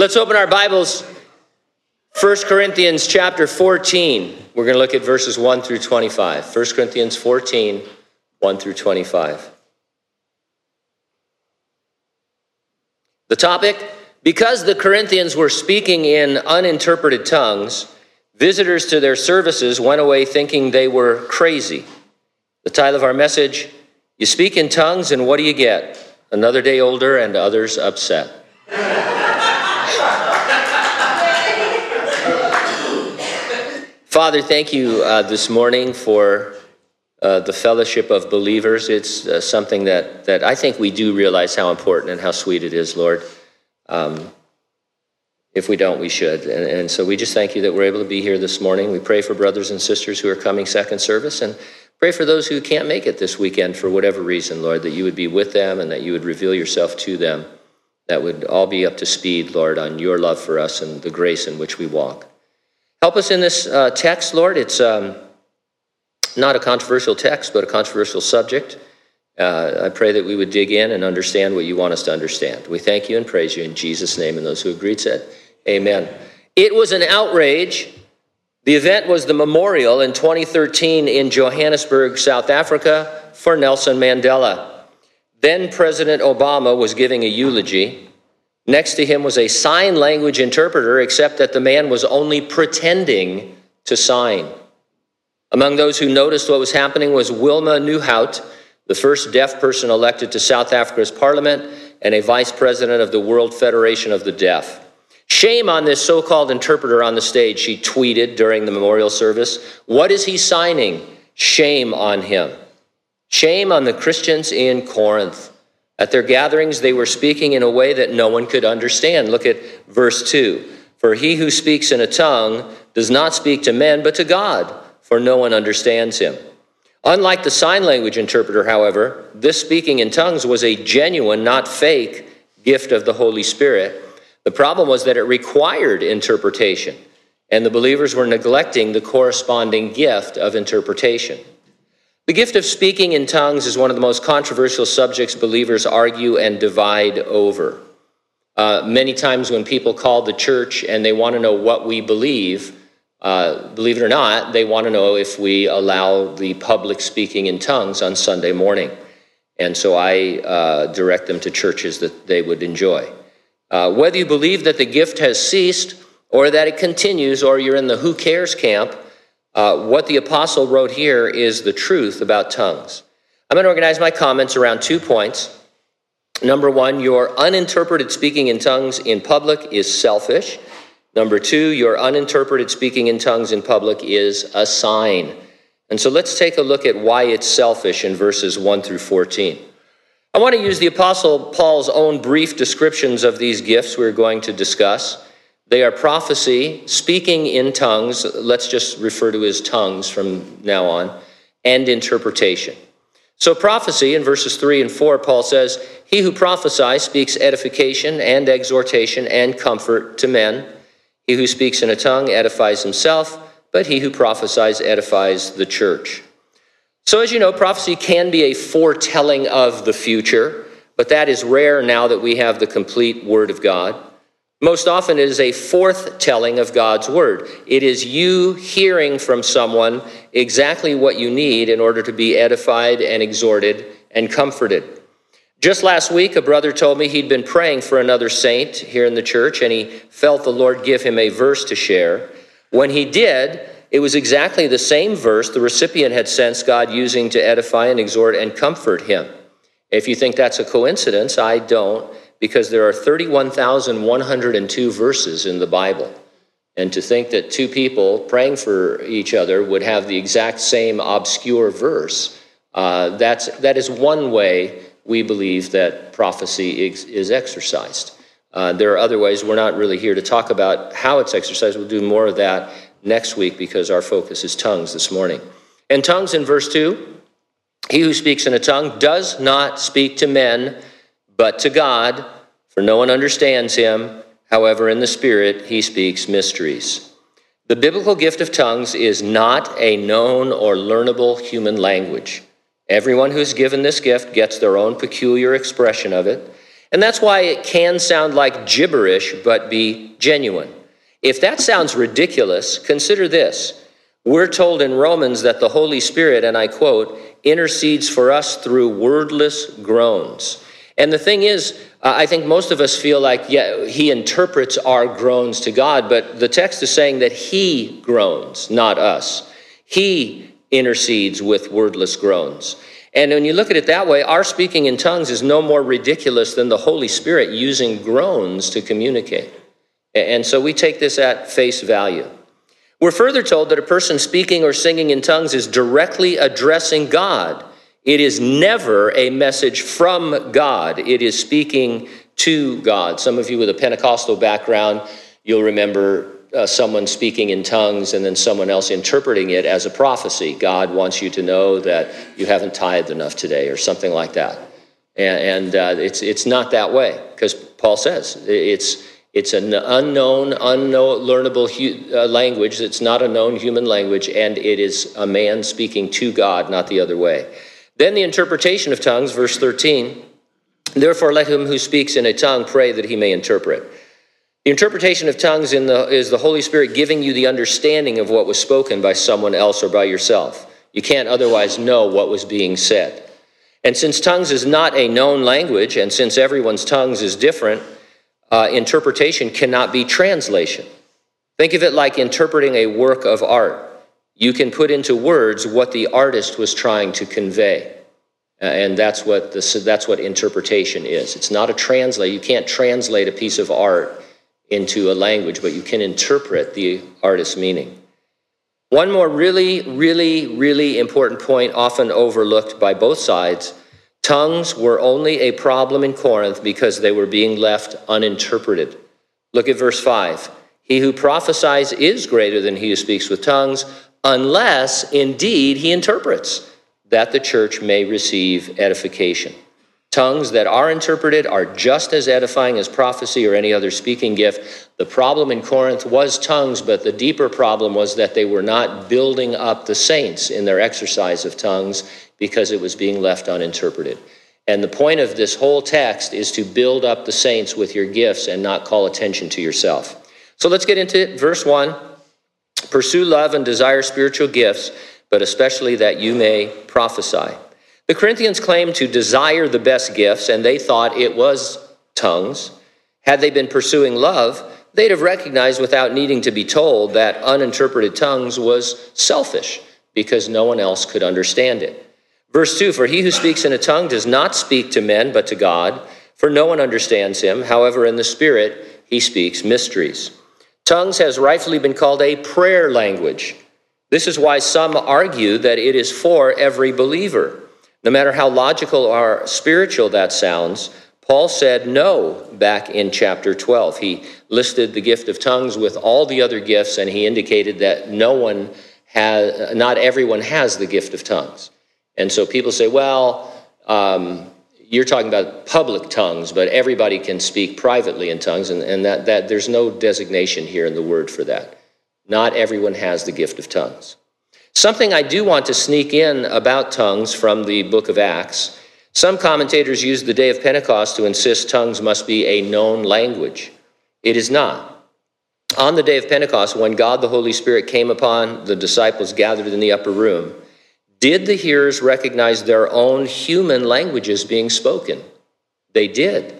Let's open our Bibles. 1 Corinthians chapter 14. We're going to look at verses 1 through 25. 1 Corinthians 14, 1 through 25. The topic because the Corinthians were speaking in uninterpreted tongues, visitors to their services went away thinking they were crazy. The title of our message You speak in tongues, and what do you get? Another day older and others upset. Father, thank you uh, this morning for uh, the fellowship of believers. It's uh, something that, that I think we do realize how important and how sweet it is, Lord. Um, if we don't, we should. And, and so we just thank you that we're able to be here this morning. We pray for brothers and sisters who are coming second service and pray for those who can't make it this weekend for whatever reason, Lord, that you would be with them and that you would reveal yourself to them. That would all be up to speed, Lord, on your love for us and the grace in which we walk. Help us in this uh, text, Lord. It's um, not a controversial text, but a controversial subject. Uh, I pray that we would dig in and understand what you want us to understand. We thank you and praise you in Jesus' name, and those who agreed said, Amen. It was an outrage. The event was the memorial in 2013 in Johannesburg, South Africa, for Nelson Mandela. Then President Obama was giving a eulogy. Next to him was a sign language interpreter, except that the man was only pretending to sign. Among those who noticed what was happening was Wilma Newhoudt, the first deaf person elected to South Africa's parliament and a vice president of the World Federation of the Deaf. Shame on this so called interpreter on the stage, she tweeted during the memorial service. What is he signing? Shame on him. Shame on the Christians in Corinth. At their gatherings, they were speaking in a way that no one could understand. Look at verse 2. For he who speaks in a tongue does not speak to men, but to God, for no one understands him. Unlike the sign language interpreter, however, this speaking in tongues was a genuine, not fake, gift of the Holy Spirit. The problem was that it required interpretation, and the believers were neglecting the corresponding gift of interpretation. The gift of speaking in tongues is one of the most controversial subjects believers argue and divide over. Uh, many times, when people call the church and they want to know what we believe, uh, believe it or not, they want to know if we allow the public speaking in tongues on Sunday morning. And so I uh, direct them to churches that they would enjoy. Uh, whether you believe that the gift has ceased or that it continues, or you're in the who cares camp, uh, what the apostle wrote here is the truth about tongues. I'm going to organize my comments around two points. Number one, your uninterpreted speaking in tongues in public is selfish. Number two, your uninterpreted speaking in tongues in public is a sign. And so let's take a look at why it's selfish in verses 1 through 14. I want to use the Apostle Paul's own brief descriptions of these gifts we're going to discuss. They are prophecy, speaking in tongues, let's just refer to as tongues from now on, and interpretation. So, prophecy in verses 3 and 4, Paul says, He who prophesies speaks edification and exhortation and comfort to men. He who speaks in a tongue edifies himself, but he who prophesies edifies the church. So, as you know, prophecy can be a foretelling of the future, but that is rare now that we have the complete Word of God. Most often, it is a forth telling of God's word. It is you hearing from someone exactly what you need in order to be edified and exhorted and comforted. Just last week, a brother told me he'd been praying for another saint here in the church, and he felt the Lord give him a verse to share. When he did, it was exactly the same verse the recipient had sensed God using to edify and exhort and comfort him. If you think that's a coincidence, I don't because there are 31,102 verses in the Bible. And to think that two people praying for each other would have the exact same obscure verse, uh, that's, that is one way we believe that prophecy is, is exercised. Uh, there are other ways. We're not really here to talk about how it's exercised. We'll do more of that next week because our focus is tongues this morning. And tongues in verse 2 He who speaks in a tongue does not speak to men but to God, for no one understands him. However, in the Spirit, he speaks mysteries. The biblical gift of tongues is not a known or learnable human language. Everyone who's given this gift gets their own peculiar expression of it. And that's why it can sound like gibberish, but be genuine. If that sounds ridiculous, consider this. We're told in Romans that the Holy Spirit, and I quote, intercedes for us through wordless groans. And the thing is, uh, I think most of us feel like, yeah, he interprets our groans to God, but the text is saying that he groans, not us. He intercedes with wordless groans. And when you look at it that way, our speaking in tongues is no more ridiculous than the Holy Spirit using groans to communicate. And so we take this at face value. We're further told that a person speaking or singing in tongues is directly addressing God. It is never a message from God, it is speaking to God. Some of you with a Pentecostal background, you'll remember uh, someone speaking in tongues and then someone else interpreting it as a prophecy. God wants you to know that you haven't tithed enough today, or something like that. And, and uh, it's, it's not that way, because Paul says it's, it's an unknown, unlearnable hu- uh, language. It's not a known human language, and it is a man speaking to God, not the other way. Then the interpretation of tongues, verse 13. Therefore, let him who speaks in a tongue pray that he may interpret. The interpretation of tongues the, is the Holy Spirit giving you the understanding of what was spoken by someone else or by yourself. You can't otherwise know what was being said. And since tongues is not a known language, and since everyone's tongues is different, uh, interpretation cannot be translation. Think of it like interpreting a work of art. You can put into words what the artist was trying to convey. Uh, and that's what, the, that's what interpretation is. It's not a translate. You can't translate a piece of art into a language, but you can interpret the artist's meaning. One more really, really, really important point, often overlooked by both sides tongues were only a problem in Corinth because they were being left uninterpreted. Look at verse 5. He who prophesies is greater than he who speaks with tongues, unless indeed he interprets, that the church may receive edification. Tongues that are interpreted are just as edifying as prophecy or any other speaking gift. The problem in Corinth was tongues, but the deeper problem was that they were not building up the saints in their exercise of tongues because it was being left uninterpreted. And the point of this whole text is to build up the saints with your gifts and not call attention to yourself. So let's get into it. Verse 1 Pursue love and desire spiritual gifts, but especially that you may prophesy. The Corinthians claimed to desire the best gifts, and they thought it was tongues. Had they been pursuing love, they'd have recognized without needing to be told that uninterpreted tongues was selfish because no one else could understand it. Verse 2 For he who speaks in a tongue does not speak to men, but to God, for no one understands him. However, in the Spirit, he speaks mysteries. Tongues has rightfully been called a prayer language. This is why some argue that it is for every believer. No matter how logical or spiritual that sounds, Paul said no back in chapter 12. He listed the gift of tongues with all the other gifts, and he indicated that no one has, not everyone has the gift of tongues. And so people say, well, um, you're talking about public tongues, but everybody can speak privately in tongues, and, and that, that there's no designation here in the word for that. Not everyone has the gift of tongues. Something I do want to sneak in about tongues from the book of Acts. Some commentators use the day of Pentecost to insist tongues must be a known language. It is not. On the day of Pentecost, when God the Holy Spirit came upon the disciples gathered in the upper room, did the hearers recognize their own human languages being spoken? They did.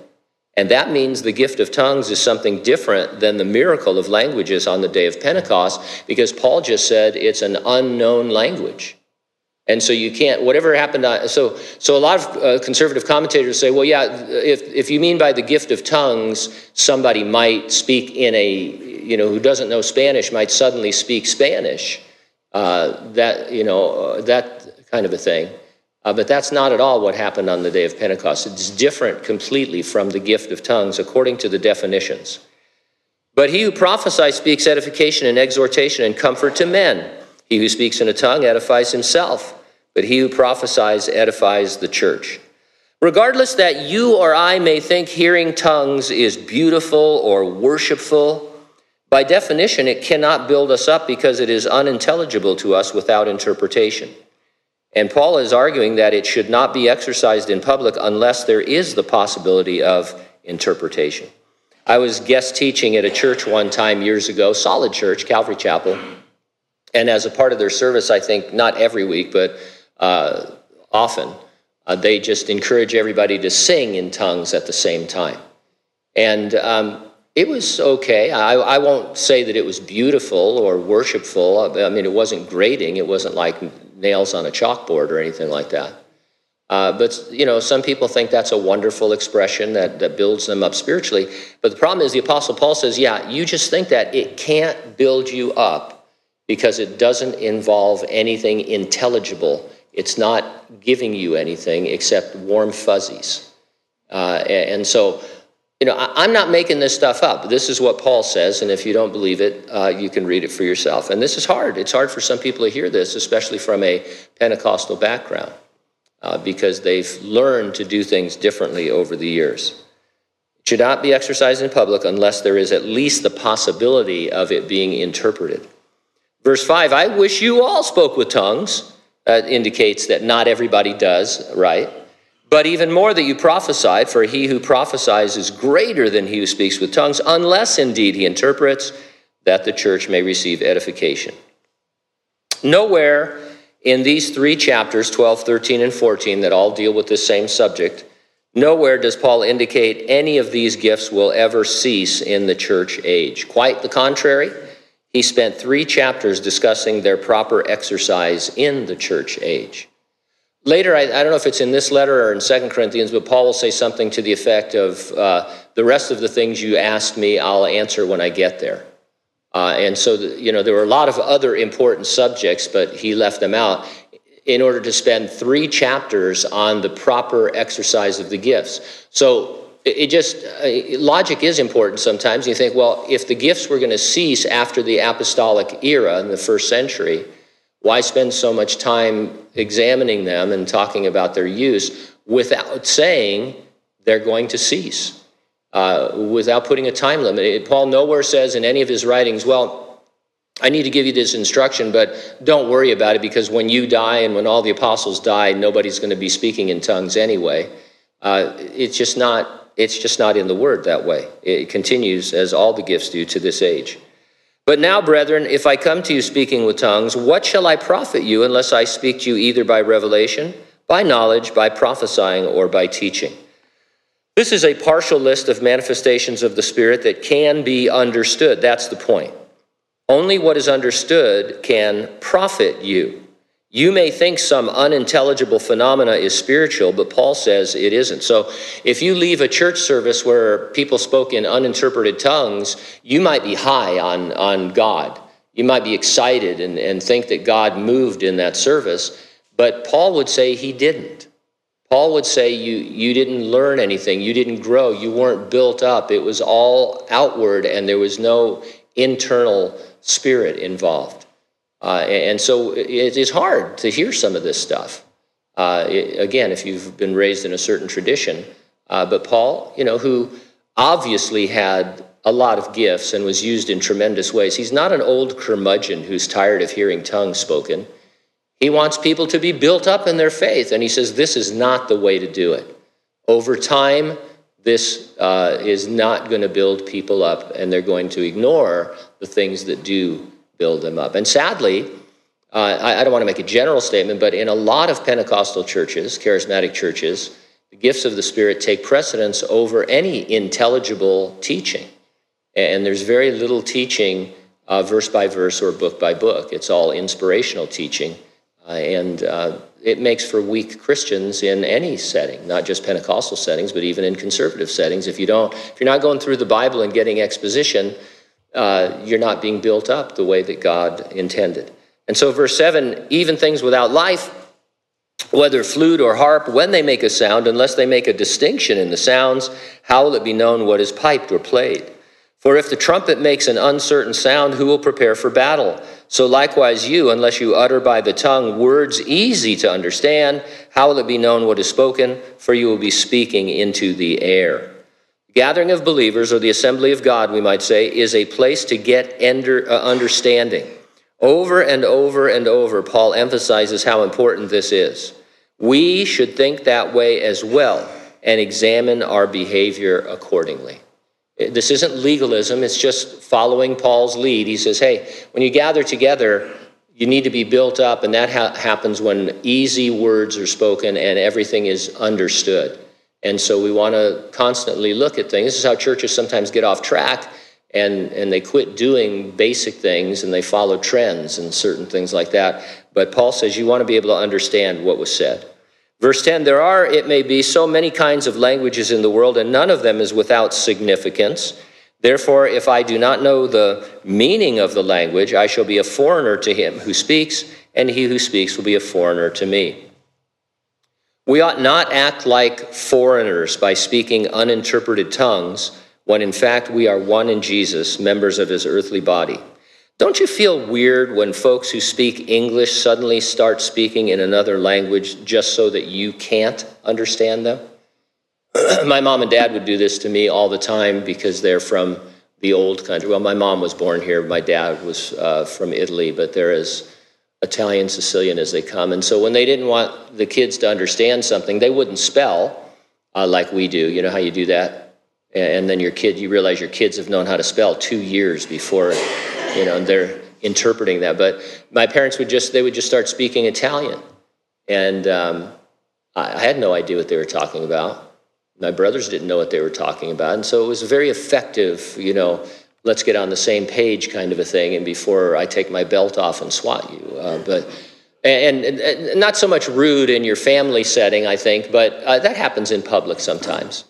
And that means the gift of tongues is something different than the miracle of languages on the day of Pentecost, because Paul just said it's an unknown language. And so you can't, whatever happened. Uh, so, so a lot of uh, conservative commentators say, well, yeah, if, if you mean by the gift of tongues, somebody might speak in a, you know, who doesn't know Spanish might suddenly speak Spanish. Uh, that, you know, uh, that kind of a thing. Uh, but that's not at all what happened on the day of Pentecost. It's different completely from the gift of tongues according to the definitions. But he who prophesies speaks edification and exhortation and comfort to men. He who speaks in a tongue edifies himself, but he who prophesies edifies the church. Regardless that you or I may think hearing tongues is beautiful or worshipful, by definition, it cannot build us up because it is unintelligible to us without interpretation. And Paul is arguing that it should not be exercised in public unless there is the possibility of interpretation. I was guest teaching at a church one time years ago, solid church, Calvary Chapel. And as a part of their service, I think not every week, but uh, often, uh, they just encourage everybody to sing in tongues at the same time. And um, it was okay. I, I, won't say that it was beautiful or worshipful. I mean, it wasn't grating. It wasn't like nails on a chalkboard or anything like that. Uh, but you know, some people think that's a wonderful expression that, that builds them up spiritually. But the problem is, the Apostle Paul says, "Yeah, you just think that it can't build you up because it doesn't involve anything intelligible. It's not giving you anything except warm fuzzies." Uh, and so, you know, I, am not making this stuff up. This is what Paul says, and if you don't believe it, uh, you can read it for yourself. And this is hard. It's hard for some people to hear this, especially from a Pentecostal background uh, because they've learned to do things differently over the years. It should not be exercised in public unless there is at least the possibility of it being interpreted. Verse 5 I wish you all spoke with tongues. That indicates that not everybody does, right? But even more that you prophesy, for he who prophesies is greater than he who speaks with tongues, unless indeed he interprets, that the church may receive edification. Nowhere in these three chapters, 12, 13, and 14, that all deal with the same subject, nowhere does Paul indicate any of these gifts will ever cease in the church age. Quite the contrary, he spent three chapters discussing their proper exercise in the church age. Later, I, I, don't know if it's in this letter or in Second Corinthians, but Paul will say something to the effect of uh, the rest of the things you asked me, I'll answer when I get there. Uh, and so, the, you know, there were a lot of other important subjects, but he left them out in order to spend three chapters on the proper exercise of the gifts. So it just, uh, logic is important sometimes. You think, well, if the gifts were going to cease after the apostolic era in the first century, why spend so much time examining them and talking about their use without saying they're going to cease? uh, without putting a time limit. Paul nowhere says in any of his writings, well, I need to give you this instruction, but don't worry about it because when you die and when all the apostles die, nobody's going to be speaking in tongues anyway. Uh, it's just not. It's just not in the word that way. It continues as all the gifts do to this age. But now, brethren, if I come to you speaking with tongues, what shall I profit you unless I speak to you either by revelation, by knowledge, by prophesying, or by teaching? This is a partial list of manifestations of the Spirit that can be understood. That's the point. Only what is understood can profit you. You may think some unintelligible phenomena is spiritual, but Paul says it isn't. So if you leave a church service where people spoke in uninterpreted tongues, you might be high on, on God. You might be excited and, and think that God moved in that service, but Paul would say he didn't. Paul would say you, you didn't learn anything, you didn't grow, you weren't built up. It was all outward, and there was no internal spirit involved. Uh, and so it is hard to hear some of this stuff. Uh, it, again, if you've been raised in a certain tradition. Uh, but Paul, you know, who obviously had a lot of gifts and was used in tremendous ways, he's not an old curmudgeon who's tired of hearing tongues spoken. He wants people to be built up in their faith. And he says, this is not the way to do it. Over time, this uh, is not going to build people up, and they're going to ignore the things that do build them up. And sadly, uh, I, I don't want to make a general statement, but in a lot of Pentecostal churches, charismatic churches, the gifts of the Spirit take precedence over any intelligible teaching. And there's very little teaching uh, verse by verse or book by book. It's all inspirational teaching. Uh, and uh, it makes for weak Christians in any setting, not just Pentecostal settings, but even in conservative settings. If you don't, if you're not going through the Bible and getting exposition, uh, you're not being built up the way that God intended. And so, verse 7 even things without life, whether flute or harp, when they make a sound, unless they make a distinction in the sounds, how will it be known what is piped or played? For if the trumpet makes an uncertain sound, who will prepare for battle? So likewise, you, unless you utter by the tongue words easy to understand, how will it be known what is spoken? For you will be speaking into the air. Gathering of believers, or the assembly of God, we might say, is a place to get uh, understanding. Over and over and over, Paul emphasizes how important this is. We should think that way as well and examine our behavior accordingly. This isn't legalism, it's just following Paul's lead. He says, hey, when you gather together, you need to be built up, and that ha- happens when easy words are spoken and everything is understood. And so we want to constantly look at things. This is how churches sometimes get off track and, and they quit doing basic things and they follow trends and certain things like that. But Paul says you want to be able to understand what was said. Verse 10 There are, it may be, so many kinds of languages in the world, and none of them is without significance. Therefore, if I do not know the meaning of the language, I shall be a foreigner to him who speaks, and he who speaks will be a foreigner to me. We ought not act like foreigners by speaking uninterpreted tongues, when in fact we are one in Jesus, members of his earthly body. Don't you feel weird when folks who speak English suddenly start speaking in another language just so that you can't understand them? my mom and dad would do this to me all the time because they're from the old country. Well, my mom was born here, my dad was uh, from Italy, but they're as Italian Sicilian as they come. And so when they didn't want the kids to understand something, they wouldn't spell uh, like we do. You know how you do that? And then your kid, you realize your kids have known how to spell two years before, you know, and they're interpreting that. But my parents would just, they would just start speaking Italian. And um, I had no idea what they were talking about. My brothers didn't know what they were talking about. And so it was very effective, you know, let's get on the same page kind of a thing. And before I take my belt off and swat you. Uh, but, and, and, and, not so much rude in your family setting, I think, but uh, that happens in public sometimes,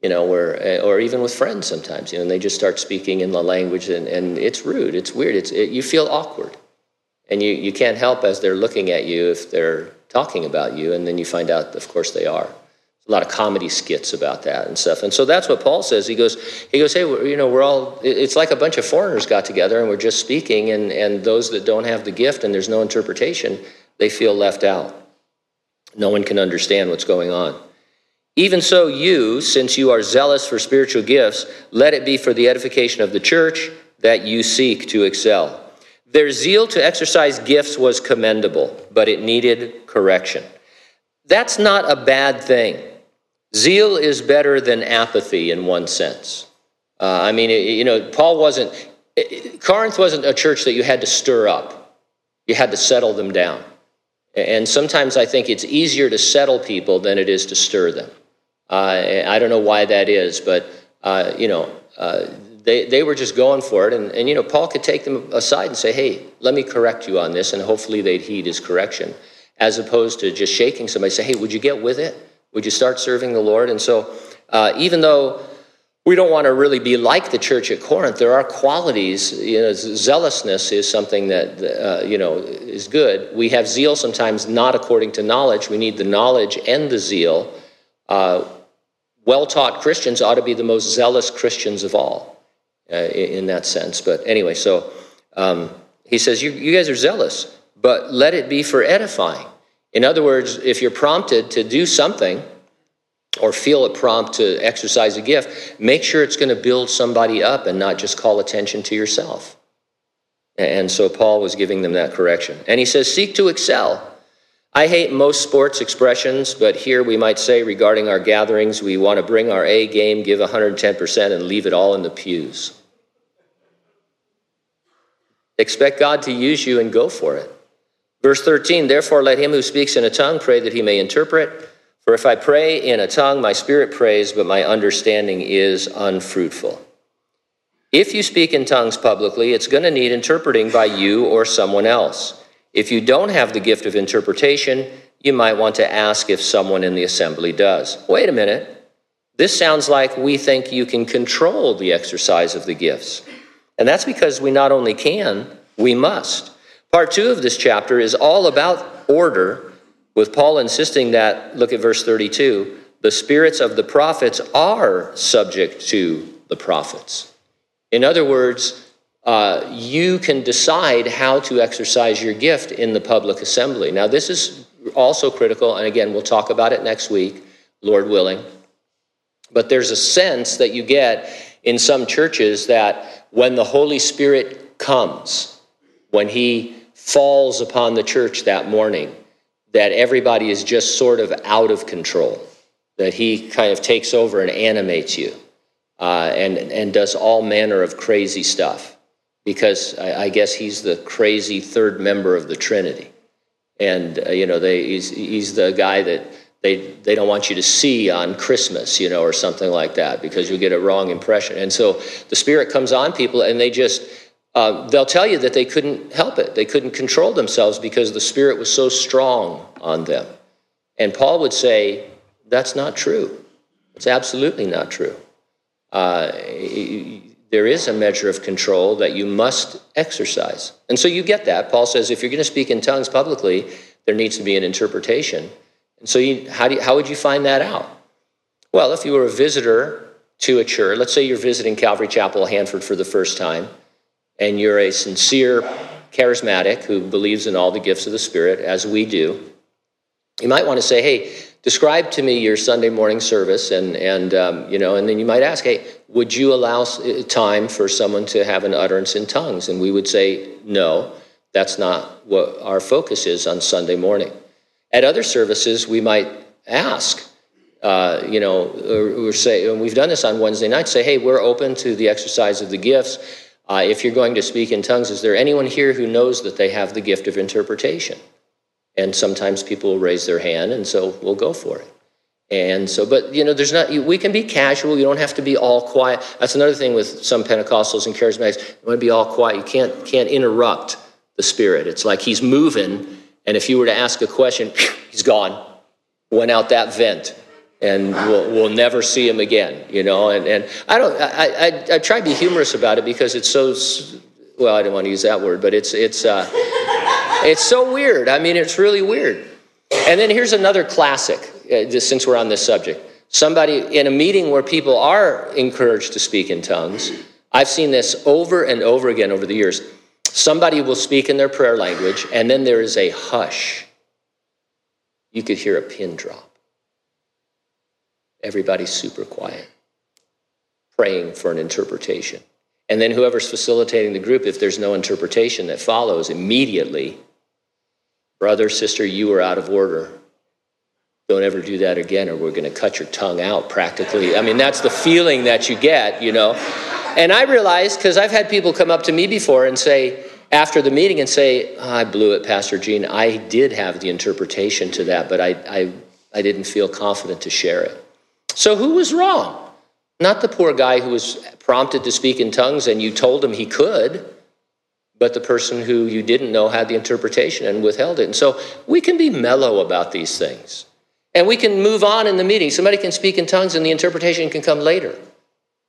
you know, where, uh, or even with friends sometimes, you know, and they just start speaking in the language and, and it's rude, it's weird, it's, it, you feel awkward. And you, you can't help as they're looking at you if they're talking about you, and then you find out, of course, they are a lot of comedy skits about that and stuff. And so that's what Paul says. He goes, he goes, hey, you know, we're all, it's like a bunch of foreigners got together and we're just speaking, and, and those that don't have the gift and there's no interpretation, they feel left out. No one can understand what's going on. Even so, you, since you are zealous for spiritual gifts, let it be for the edification of the church that you seek to excel. Their zeal to exercise gifts was commendable, but it needed correction. That's not a bad thing. Zeal is better than apathy in one sense. Uh, I mean, you know, Paul wasn't, Corinth wasn't a church that you had to stir up, you had to settle them down. And sometimes I think it's easier to settle people than it is to stir them. Uh, I don't know why that is, but, uh, you know, uh, they, they were just going for it. And, and, you know, Paul could take them aside and say, hey, let me correct you on this, and hopefully they'd heed his correction, as opposed to just shaking somebody, say, hey, would you get with it? Would you start serving the Lord? And so, uh, even though we don't want to really be like the church at Corinth, there are qualities. You know, zealousness is something that uh, you know is good. We have zeal sometimes not according to knowledge. We need the knowledge and the zeal. Uh, well-taught Christians ought to be the most zealous Christians of all, uh, in, that sense. But anyway, so um, he says, you, you guys are zealous, but let it be for edifying. In other words, if you're prompted to do something or feel a prompt to exercise a gift, make sure it's going to build somebody up and not just call attention to yourself. And so Paul was giving them that correction. And he says, Seek to excel. I hate most sports expressions, but here we might say regarding our gatherings, we want to bring our A game, give 110%, and leave it all in the pews. Expect God to use you and go for it. Verse 13, therefore let him who speaks in a tongue pray that he may interpret. For if I pray in a tongue, my spirit prays, but my understanding is unfruitful. If you speak in tongues publicly, it's going to need interpreting by you or someone else. If you don't have the gift of interpretation, you might want to ask if someone in the assembly does. Wait a minute. This sounds like we think you can control the exercise of the gifts. And that's because we not only can, we must. Part two of this chapter is all about order, with Paul insisting that, look at verse 32, the spirits of the prophets are subject to the prophets. In other words, uh, you can decide how to exercise your gift in the public assembly. Now, this is also critical, and again, we'll talk about it next week, Lord willing. But there's a sense that you get in some churches that when the Holy Spirit comes, when he falls upon the church that morning, that everybody is just sort of out of control, that he kind of takes over and animates you uh, and, and does all manner of crazy stuff because I, I, guess he's the crazy third member of the Trinity. And, uh, you know, they, he's, he's the guy that they, they don't want you to see on Christmas, you know, or something like that because you'll get a wrong impression. And so the Spirit comes on people and they just, uh, they'll tell you that they couldn't help it. They couldn't control themselves because the Spirit was so strong on them. And Paul would say, that's not true. It's absolutely not true. Uh, there is a measure of control that you must exercise. And so you get that. Paul says if you're going to speak in tongues publicly, there needs to be an interpretation. And so you, how, do you, how would you find that out? Well, if you were a visitor to a church, let's say you're visiting Calvary Chapel, Hanford, for the first time, and you're a sincere charismatic who believes in all the gifts of the Spirit, as we do, you might want to say, hey, describe to me your Sunday morning service, and, and um, you know, and then you might ask, hey, would you allow uh, time for someone to have an utterance in tongues? And we would say, no, that's not what our focus is on Sunday morning. At other services, we might ask, uh, you know, or, or, say, and we've done this on Wednesday night, say, hey, we're open to the exercise of the gifts. Uh, if you're going to speak in tongues, is there anyone here who knows that they have the gift of interpretation? And sometimes people will raise their hand, and so we'll go for it. And so, but you know, there's not, we can be casual. You don't have to be all quiet. That's another thing with some Pentecostals and charismatics. You want to be all quiet. You can't, can't interrupt the Spirit. It's like he's moving, and if you were to ask a question, he's gone, went out that vent, and we'll, we'll never see him again, you know. And, and I don't, I, I, I try to be humorous about it because it's so, well, I don't want to use that word, but it's, it's, uh, it's so weird. I mean, it's really weird. And then here's another classic, uh, just since we're on this subject. Somebody in a meeting where people are encouraged to speak in tongues, I've seen this over and over again over the years. Somebody will speak in their prayer language, and then there is a hush. You could hear a pin drop. Everybody's super quiet, praying for an interpretation. And then whoever's facilitating the group, if there's no interpretation that follows immediately, Brother, sister, you are out of order. Don't ever do that again, or we're going to cut your tongue out practically. I mean, that's the feeling that you get, you know. And I realized, because I've had people come up to me before and say, after the meeting, and say, oh, I blew it, Pastor Gene. I did have the interpretation to that, but I, I, I didn't feel confident to share it. So who was wrong? Not the poor guy who was prompted to speak in tongues and you told him he could but the person who you didn't know had the interpretation and withheld it. And so we can be mellow about these things. And we can move on in the meeting. Somebody can speak in tongues and the interpretation can come later.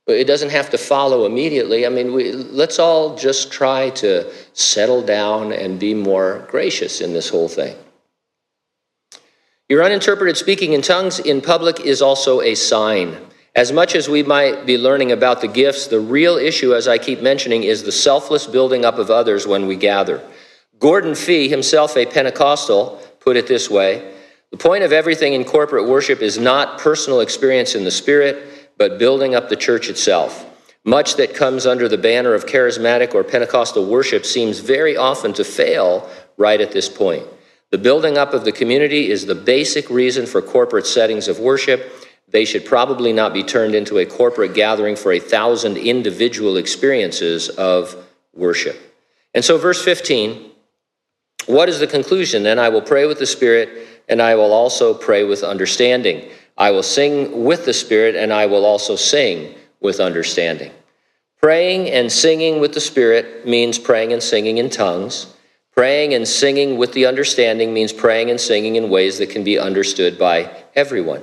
But it doesn't have to follow immediately. I mean, we, let's all just try to settle down and be more gracious in this whole thing. Your uninterpreted speaking in tongues in public is also a sign. As much as we might be learning about the gifts, the real issue, as I keep mentioning, is the selfless building up of others when we gather. Gordon Fee, himself a Pentecostal, put it this way The point of everything in corporate worship is not personal experience in the Spirit, but building up the church itself. Much that comes under the banner of charismatic or Pentecostal worship seems very often to fail right at this point. The building up of the community is the basic reason for corporate settings of worship they should probably not be turned into a corporate gathering for a thousand individual experiences of worship. And so, verse 15 what is the conclusion? Then I will pray with the Spirit, and I will also pray with understanding. I will sing with the Spirit, and I will also sing with understanding. Praying and singing with the Spirit means praying and singing in tongues. Praying and singing with the understanding means praying and singing in ways that can be understood by everyone.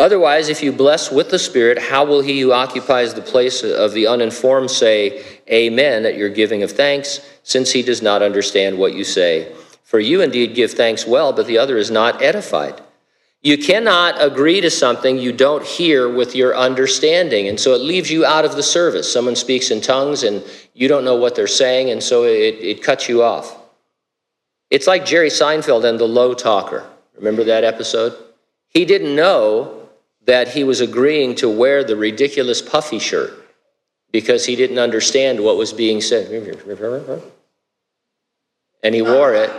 Otherwise, if you bless with the Spirit, how will he who occupies the place of the uninformed say, Amen, at your giving of thanks, since he does not understand what you say? For you indeed give thanks well, but the other is not edified. You cannot agree to something you don't hear with your understanding, and so it leaves you out of the service. Someone speaks in tongues, and you don't know what they're saying, and so it, it cuts you off. It's like Jerry Seinfeld and the low talker. Remember that episode? He didn't know that he was agreeing to wear the ridiculous puffy shirt because he didn't understand what was being said. and he wore it.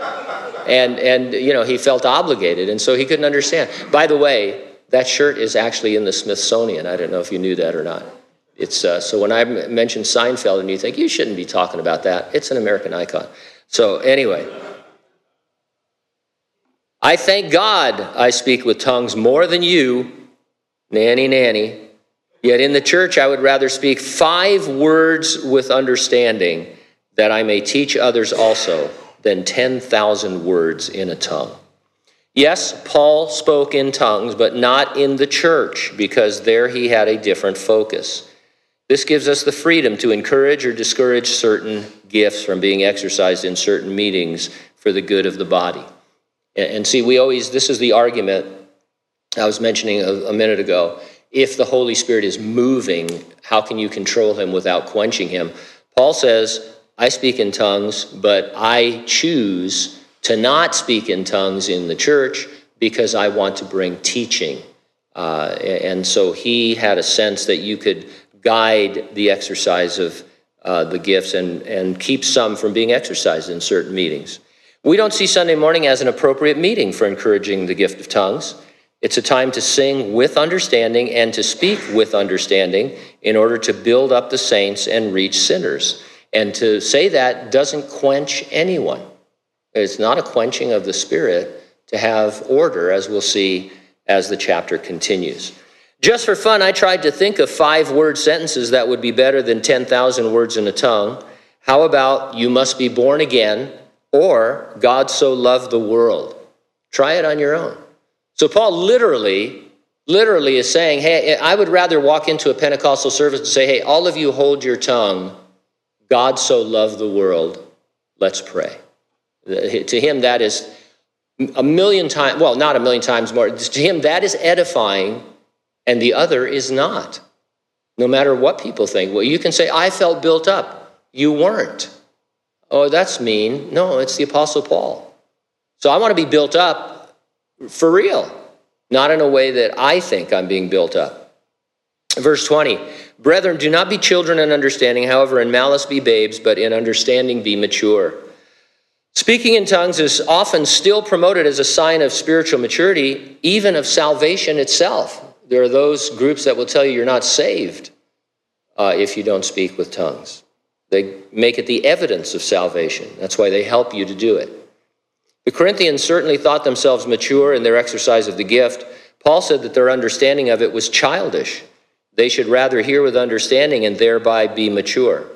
And, and, you know, he felt obligated, and so he couldn't understand. By the way, that shirt is actually in the Smithsonian. I don't know if you knew that or not. It's, uh, so when I mention Seinfeld and you think, you shouldn't be talking about that, it's an American icon. So, anyway, I thank God I speak with tongues more than you, nanny, nanny. Yet in the church, I would rather speak five words with understanding that I may teach others also than 10,000 words in a tongue. Yes, Paul spoke in tongues, but not in the church, because there he had a different focus. This gives us the freedom to encourage or discourage certain gifts from being exercised in certain meetings for the good of the body. And see, we always, this is the argument I was mentioning a, minute ago. If the Holy Spirit is moving, how can you control him without quenching him? Paul says, I speak in tongues, but I choose to not speak in tongues in the church because I want to bring teaching. Uh, and so he had a sense that you could guide the exercise of uh, the gifts and, and keep some from being exercised in certain meetings. We don't see Sunday morning as an appropriate meeting for encouraging the gift of tongues. It's a time to sing with understanding and to speak with understanding in order to build up the saints and reach sinners. And to say that doesn't quench anyone. It's not a quenching of the Spirit to have order, as we'll see as the chapter continues. Just for fun, I tried to think of five word sentences that would be better than 10,000 words in a tongue. How about, you must be born again, or God so loved the world? Try it on your own. So, Paul literally, literally is saying, hey, I would rather walk into a Pentecostal service and say, hey, all of you hold your tongue God so loved the world, let's pray. To him, that is a million times, well, not a million times more. To him, that is edifying, and the other is not. No matter what people think. Well, you can say, I felt built up. You weren't. Oh, that's mean. No, it's the Apostle Paul. So I want to be built up for real, not in a way that I think I'm being built up. Verse 20 Brethren, do not be children in understanding, however, in malice be babes, but in understanding be mature. Speaking in tongues is often still promoted as a sign of spiritual maturity, even of salvation itself. There are those groups that will tell you you're not saved uh, if you don't speak with tongues. They make it the evidence of salvation. That's why they help you to do it. The Corinthians certainly thought themselves mature in their exercise of the gift. Paul said that their understanding of it was childish. They should rather hear with understanding and thereby be mature.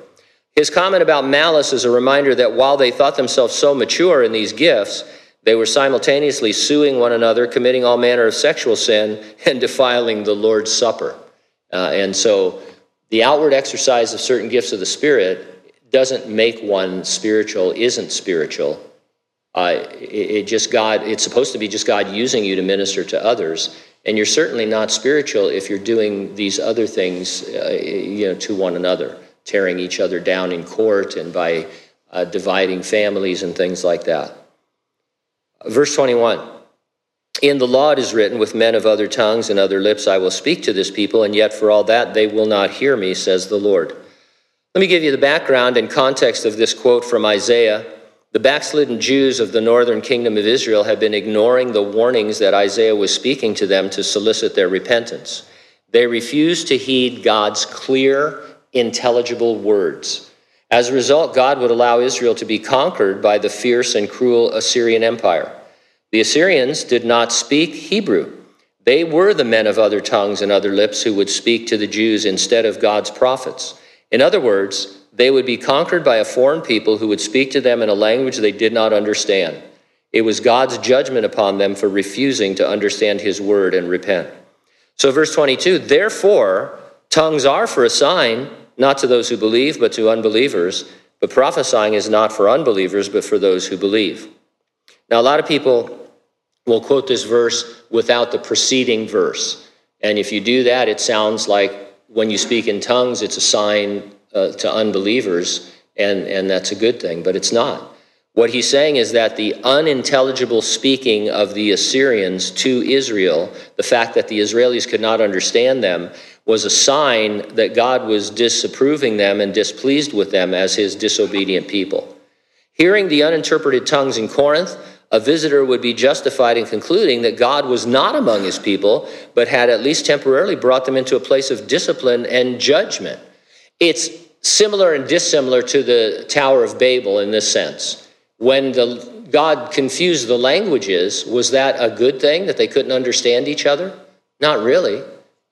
His comment about malice is a reminder that while they thought themselves so mature in these gifts, they were simultaneously suing one another, committing all manner of sexual sin, and defiling the Lord's Supper. Uh, and so the outward exercise of certain gifts of the Spirit doesn't make one spiritual, isn't spiritual. Uh, it, it just God, it's supposed to be just God using you to minister to others. And you're certainly not spiritual if you're doing these other things uh, you know, to one another, tearing each other down in court and by uh, dividing families and things like that. Verse 21 In the law it is written, With men of other tongues and other lips I will speak to this people, and yet for all that they will not hear me, says the Lord. Let me give you the background and context of this quote from Isaiah the backslidden Jews of the northern kingdom of Israel have been ignoring the warnings that Isaiah was speaking to them to solicit their repentance. They refused to heed God's clear, intelligible words. As a result, God would allow Israel to be conquered by the fierce and cruel Assyrian Empire. The Assyrians did not speak Hebrew. They were the men of other tongues and other lips who would speak to the Jews instead of God's prophets. In other words, they would be conquered by a foreign people who would speak to them in a language they did not understand. It was God's judgment upon them for refusing to understand his word and repent. So, verse 22 Therefore, tongues are for a sign, not to those who believe, but to unbelievers. But prophesying is not for unbelievers, but for those who believe. Now, a lot of people will quote this verse without the preceding verse. And if you do that, it sounds like when you speak in tongues, it's a sign uh, to unbelievers, and, and that's a good thing, but it's not. What he's saying is that the unintelligible speaking of the Assyrians to Israel, the fact that the Israelis could not understand them, was a sign that God was disapproving them and displeased with them as his disobedient people. Hearing the uninterpreted tongues in Corinth, a visitor would be justified in concluding that God was not among his people, but had at least temporarily brought them into a place of discipline and judgment. It's similar and dissimilar to the Tower of Babel in this sense. When the, God confused the languages, was that a good thing that they couldn't understand each other? Not really.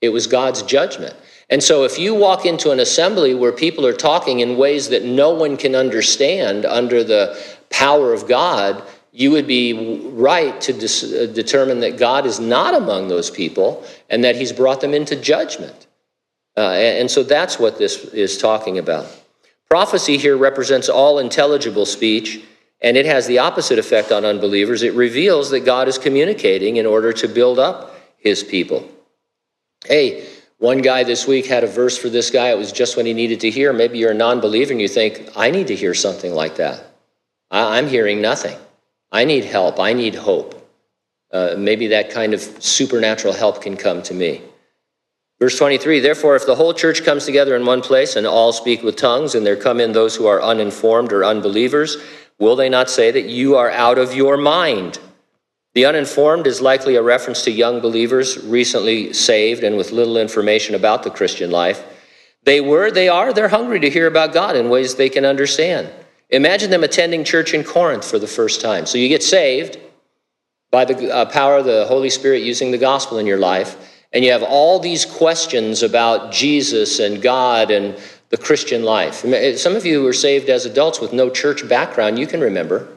It was God's judgment. And so, if you walk into an assembly where people are talking in ways that no one can understand under the power of God, you would be right to uh, determine that God is not among those people and that He's brought them into judgment. Uh, and, and so that's what this is talking about. Prophecy here represents all intelligible speech, and it has the opposite effect on unbelievers. It reveals that God is communicating in order to build up His people. Hey, one guy this week had a verse for this guy. It was just when he needed to hear. Maybe you're a non believer and you think, I need to hear something like that. I'm hearing nothing. I need help. I need hope. Uh, maybe that kind of supernatural help can come to me. Verse 23 Therefore, if the whole church comes together in one place and all speak with tongues, and there come in those who are uninformed or unbelievers, will they not say that you are out of your mind? The uninformed is likely a reference to young believers recently saved and with little information about the Christian life. They were, they are, they're hungry to hear about God in ways they can understand. Imagine them attending church in Corinth for the first time. So you get saved by the uh, power of the Holy Spirit using the gospel in your life, and you have all these questions about Jesus and God and the Christian life. Some of you were saved as adults with no church background, you can remember.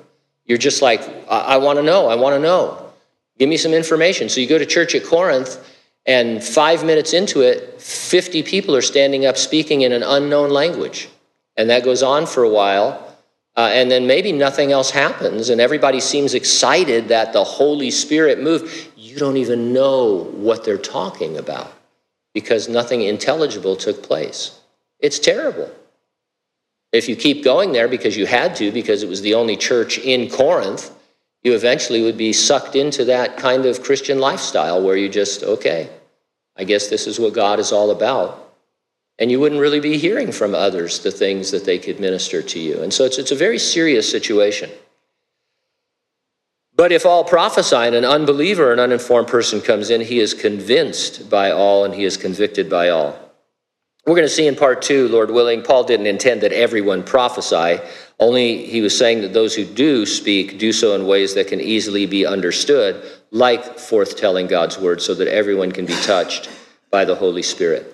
You're just like, I, I want to know, I want to know. Give me some information. So you go to church at Corinth, and five minutes into it, 50 people are standing up speaking in an unknown language. And that goes on for a while. Uh, and then maybe nothing else happens, and everybody seems excited that the Holy Spirit moved. You don't even know what they're talking about because nothing intelligible took place. It's terrible. If you keep going there because you had to, because it was the only church in Corinth, you eventually would be sucked into that kind of Christian lifestyle where you just, okay, I guess this is what God is all about and you wouldn't really be hearing from others the things that they could minister to you. And so it's, it's a very serious situation. But if all prophesy and an unbeliever, an uninformed person comes in, he is convinced by all and he is convicted by all. We're going to see in part two, Lord willing, Paul didn't intend that everyone prophesy, only he was saying that those who do speak do so in ways that can easily be understood, like forth-telling God's word, so that everyone can be touched by the Holy Spirit.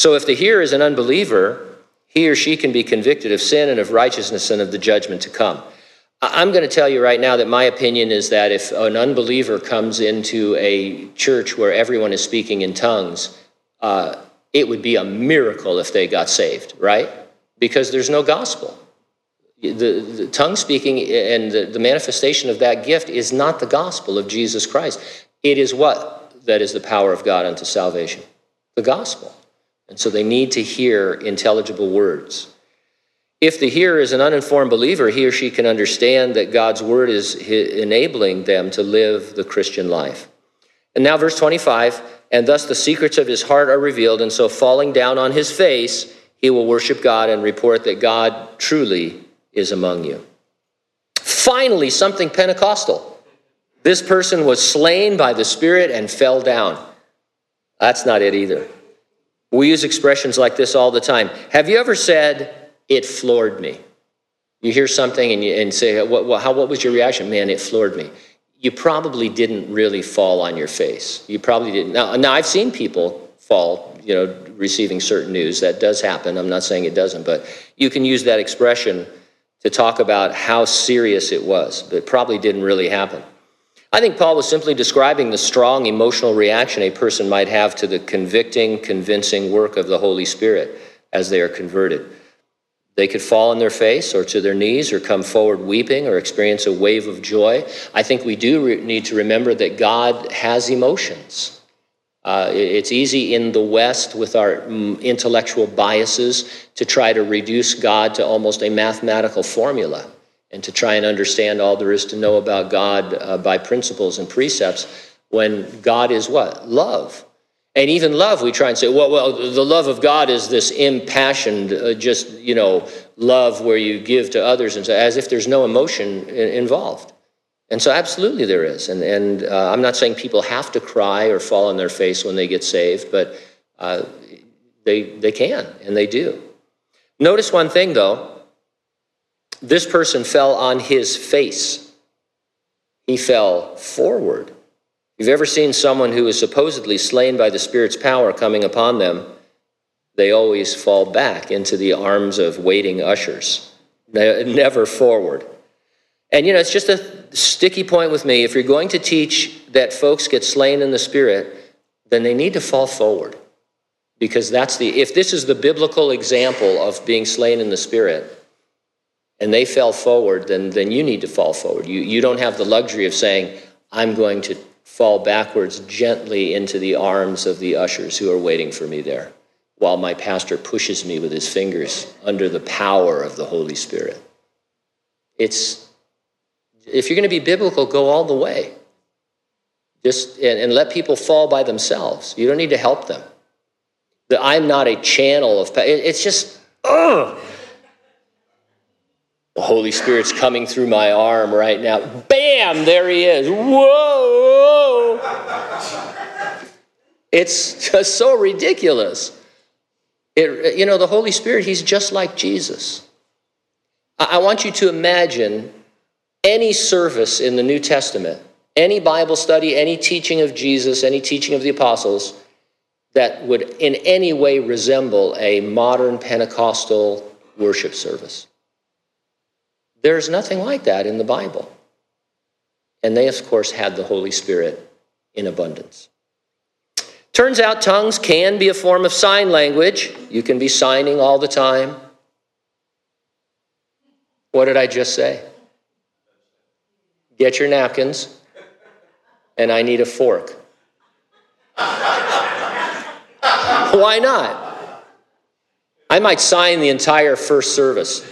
So if the hearer is an unbeliever, he or she can be convicted of sin and of righteousness and of the judgment to come. I'm going to tell you right now that my opinion is that if an unbeliever comes into a church where everyone is speaking in tongues, uh, it would be a miracle if they got saved, right? Because there's no gospel. The, the tongue speaking and the, the manifestation of that gift is not the gospel of Jesus Christ. It is what? That is the power of God unto salvation. The gospel. And so they need to hear intelligible words. If the hearer is an uninformed believer, he or she can understand that God's word is enabling them to live the Christian life. And now, verse 25, and thus the secrets of his heart are revealed, and so falling down on his face, he will worship God and report that God truly is among you. Finally, something Pentecostal. This person was slain by the Spirit and fell down. That's not it either. We use expressions like this all the time. Have you ever said, it floored me? You hear something and, you, and say, what, what, how, what was your reaction? Man, it floored me. You probably didn't really fall on your face. You probably didn't. Now, now I've seen people fall, you know, receiving certain news. That does happen. I'm not saying it doesn't, but you can use that expression to talk about how serious it was, but it probably didn't really happen. I think Paul was simply describing the strong emotional reaction a person might have to the convicting, convincing work of the Holy Spirit as they are converted. They could fall on their face or to their knees or come forward weeping or experience a wave of joy. I think we do re- need to remember that God has emotions. Uh, it's easy in the West with our mm, intellectual biases to try to reduce God to almost a mathematical formula and to try and understand all there is to know about God uh, by principles and precepts when God is what? Love. And even love, we try and say, well, well, the love of God is this impassioned, uh, just, you know, love where you give to others, and so, as if there's no emotion involved. And so, absolutely, there is. And, and uh, I'm not saying people have to cry or fall on their face when they get saved, but uh, they, they can, and they do. Notice one thing, though this person fell on his face, he fell forward. You've ever seen someone who is supposedly slain by the Spirit's power coming upon them, they always fall back into the arms of waiting ushers, never forward. And you know, it's just a sticky point with me. If you're going to teach that folks get slain in the Spirit, then they need to fall forward. Because that's the, if this is the biblical example of being slain in the Spirit, and they fell forward, then, then you need to fall forward. You, you don't have the luxury of saying, I'm going to fall backwards gently into the arms of the ushers who are waiting for me there, while my pastor pushes me with his fingers under the power of the Holy Spirit. It's, if you're going to be biblical, go all the way. Just, and, and let people fall by themselves. You don't need to help them. The, I'm not a channel of, it's just, ugh. The Holy Spirit's coming through my arm right now. Bam, there he is. Whoa. It's just so ridiculous. It, you know, the Holy Spirit, he's just like Jesus. I, I want you to imagine any service in the New Testament, any Bible study, any teaching of Jesus, any teaching of the apostles that would in any way resemble a modern Pentecostal worship service. There's nothing like that in the Bible. And they, of course, had the Holy Spirit in abundance. Turns out tongues can be a form of sign language. You can be signing all the time. What did I just say? Get your napkins, and I need a fork. Why not? I might sign the entire first service.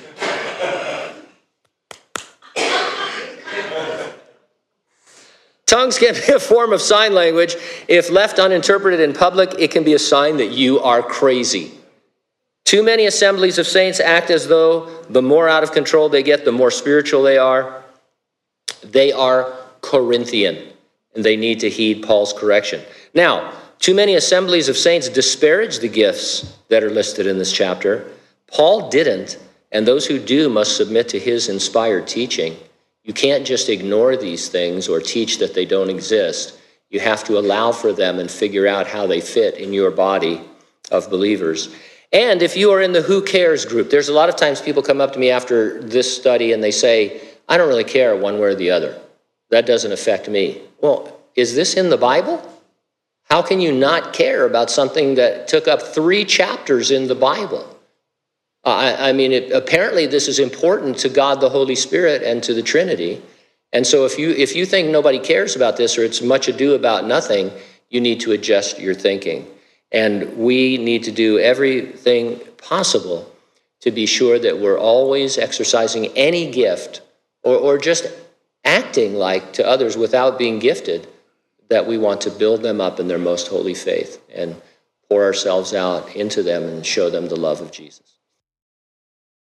Tongues can be a form of sign language. If left uninterpreted in public, it can be a sign that you are crazy. Too many assemblies of saints act as though the more out of control they get, the more spiritual they are. They are Corinthian, and they need to heed Paul's correction. Now, too many assemblies of saints disparage the gifts that are listed in this chapter. Paul didn't, and those who do must submit to his inspired teaching. You can't just ignore these things or teach that they don't exist. You have to allow for them and figure out how they fit in your body of believers. And if you are in the who cares group, there's a lot of times people come up to me after this study and they say, I don't really care one way or the other. That doesn't affect me. Well, is this in the Bible? How can you not care about something that took up three chapters in the Bible? I, I mean, it, apparently this is important to God the Holy Spirit and to the Trinity. And so if you if you think nobody cares about this or it's much ado about nothing, you need to adjust your thinking. And we need to do everything possible to be sure that we're always exercising any gift or, or just acting like to others without being gifted that we want to build them up in their most holy faith and pour ourselves out into them and show them the love of Jesus.